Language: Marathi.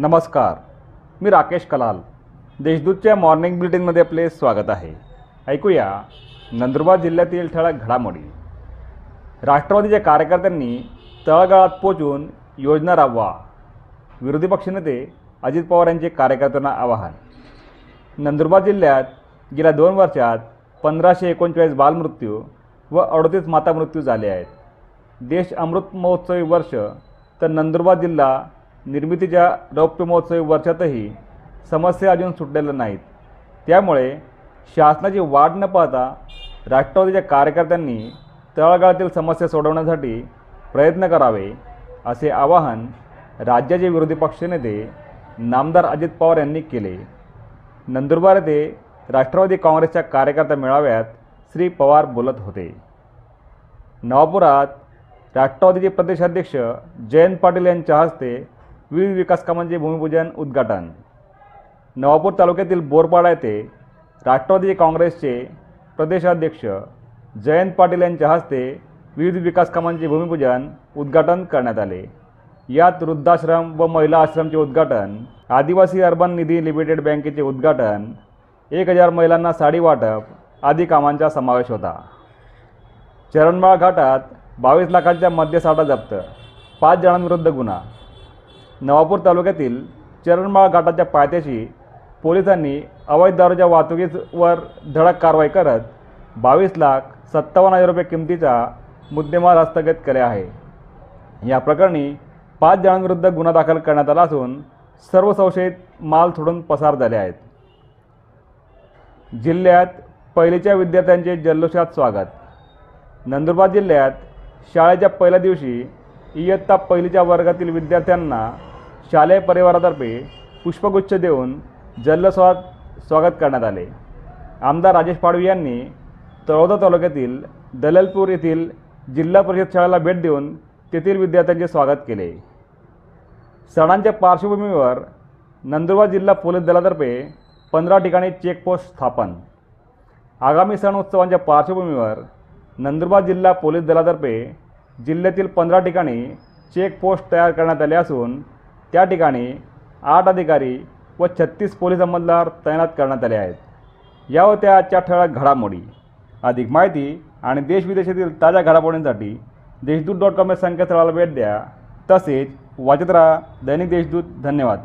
नमस्कार मी राकेश कलाल. देशदूतच्या मॉर्निंग बुलेटिनमध्ये आपले स्वागत आहे. ऐकूया नंदुरबार जिल्ह्यातील ठळक घडामोडी. राष्ट्रवादीच्या कार्यकर्त्यांनी तळागाळात पोचून योजना राबवा. विरोधी पक्षनेते अजित पवार यांचे कार्यकर्त्यांना आवाहन. नंदुरबार जिल्ह्यात गेल्या दोन वर्षात पंधराशे एकोणचाळीस बालमृत्यू व अडतीस माता मृत्यू झाले आहेत. देश अमृत महोत्सवी वर्ष तर नंदुरबार जिल्हा निर्मितीच्या रौप्य महोत्सवी वर्षातही समस्या अजून सुटलेल्या नाहीत. त्यामुळे शासनाची वाट न पाहता राष्ट्रवादीच्या कार्यकर्त्यांनी तळागाळातील समस्या सोडवण्यासाठी प्रयत्न करावे असे आवाहन राज्याचे विरोधी पक्षनेते नामदार अजित पवार यांनी केले. नंदुरबार येथे राष्ट्रवादी काँग्रेसच्या कार्यकर्ता मेळाव्यात श्री पवार बोलत होते. नवापुरात राष्ट्रवादीचे प्रदेशाध्यक्ष जयंत पाटील यांच्या हस्ते विविध विकास कामांचे भूमिपूजन उद्घाटन. नवापूर तालुक्यातील बोरपाडा येथे राष्ट्रवादी काँग्रेसचे प्रदेशाध्यक्ष जयंत पाटील यांच्या हस्ते विविध विकास कामांचे भूमिपूजन उद्घाटन करण्यात आले. यात वृद्धाश्रम व महिला आश्रमचे उद्घाटन आदिवासी अर्बन निधी लिमिटेड बँकेचे उद्घाटन एक हजार महिलांना साडी वाटप आदी कामांचा समावेश होता. चरणमाळ घाटात बावीस लाखांच्या मद्यसाठा जप्त पाच जणांविरुद्ध गुन्हा. नवापूर तालुक्यातील चरणमाळ घाटाच्या पायथ्याशी पोलिसांनी अवैध दारूच्या वाहतुकीवर धडक कारवाई करत बावीस लाख सत्तावन्न हजार रुपये किमतीचा मुद्देमाल हस्तगत केले आहे. या प्रकरणी पाच जणांविरुद्ध गुन्हा दाखल करण्यात आला असून सर्व संशयित माल सोडून पसार झाले आहेत. जिल्ह्यात पहिलीच्या विद्यार्थ्यांचे जल्लोषात स्वागत. नंदुरबार जिल्ह्यात शाळेच्या पहिल्या दिवशी इयत्ता पहिलीच्या वर्गातील विद्यार्थ्यांना शालेय परिवारातर्फे पुष्पगुच्छ देऊन जल्लोषात स्वागत करण्यात आले. आमदार राजेश पाडवी यांनी तळोदा तालुक्यातील दललपूर येथील जिल्हा परिषद शाळेला भेट देऊन तेथील विद्यार्थ्यांचे स्वागत केले. सणांच्या पार्श्वभूमीवर नंदुरबार जिल्हा पोलीस दलातर्फे पंधरा ठिकाणी चेकपोस्ट स्थापन. आगामी सण उत्सवांच्या पार्श्वभूमीवर नंदुरबार जिल्हा पोलीस दलातर्फे जिल्ह्यातील पंधरा ठिकाणी चेकपोस्ट तयार करण्यात आले असून त्या ठिकाणी आठ अधिकारी व छत्तीस पोलीस अंमलदार तैनात करण्यात आले आहेत. या होत्या आजच्या ठळक घडामोडी अधिक माहिती आणि देशविदेशातील ताज्या घडामोडींसाठी देशदूत डॉट कॉम या संकेतस्थळाला भेट द्या. तसेच वाचत राहा दैनिक देशदूत. धन्यवाद.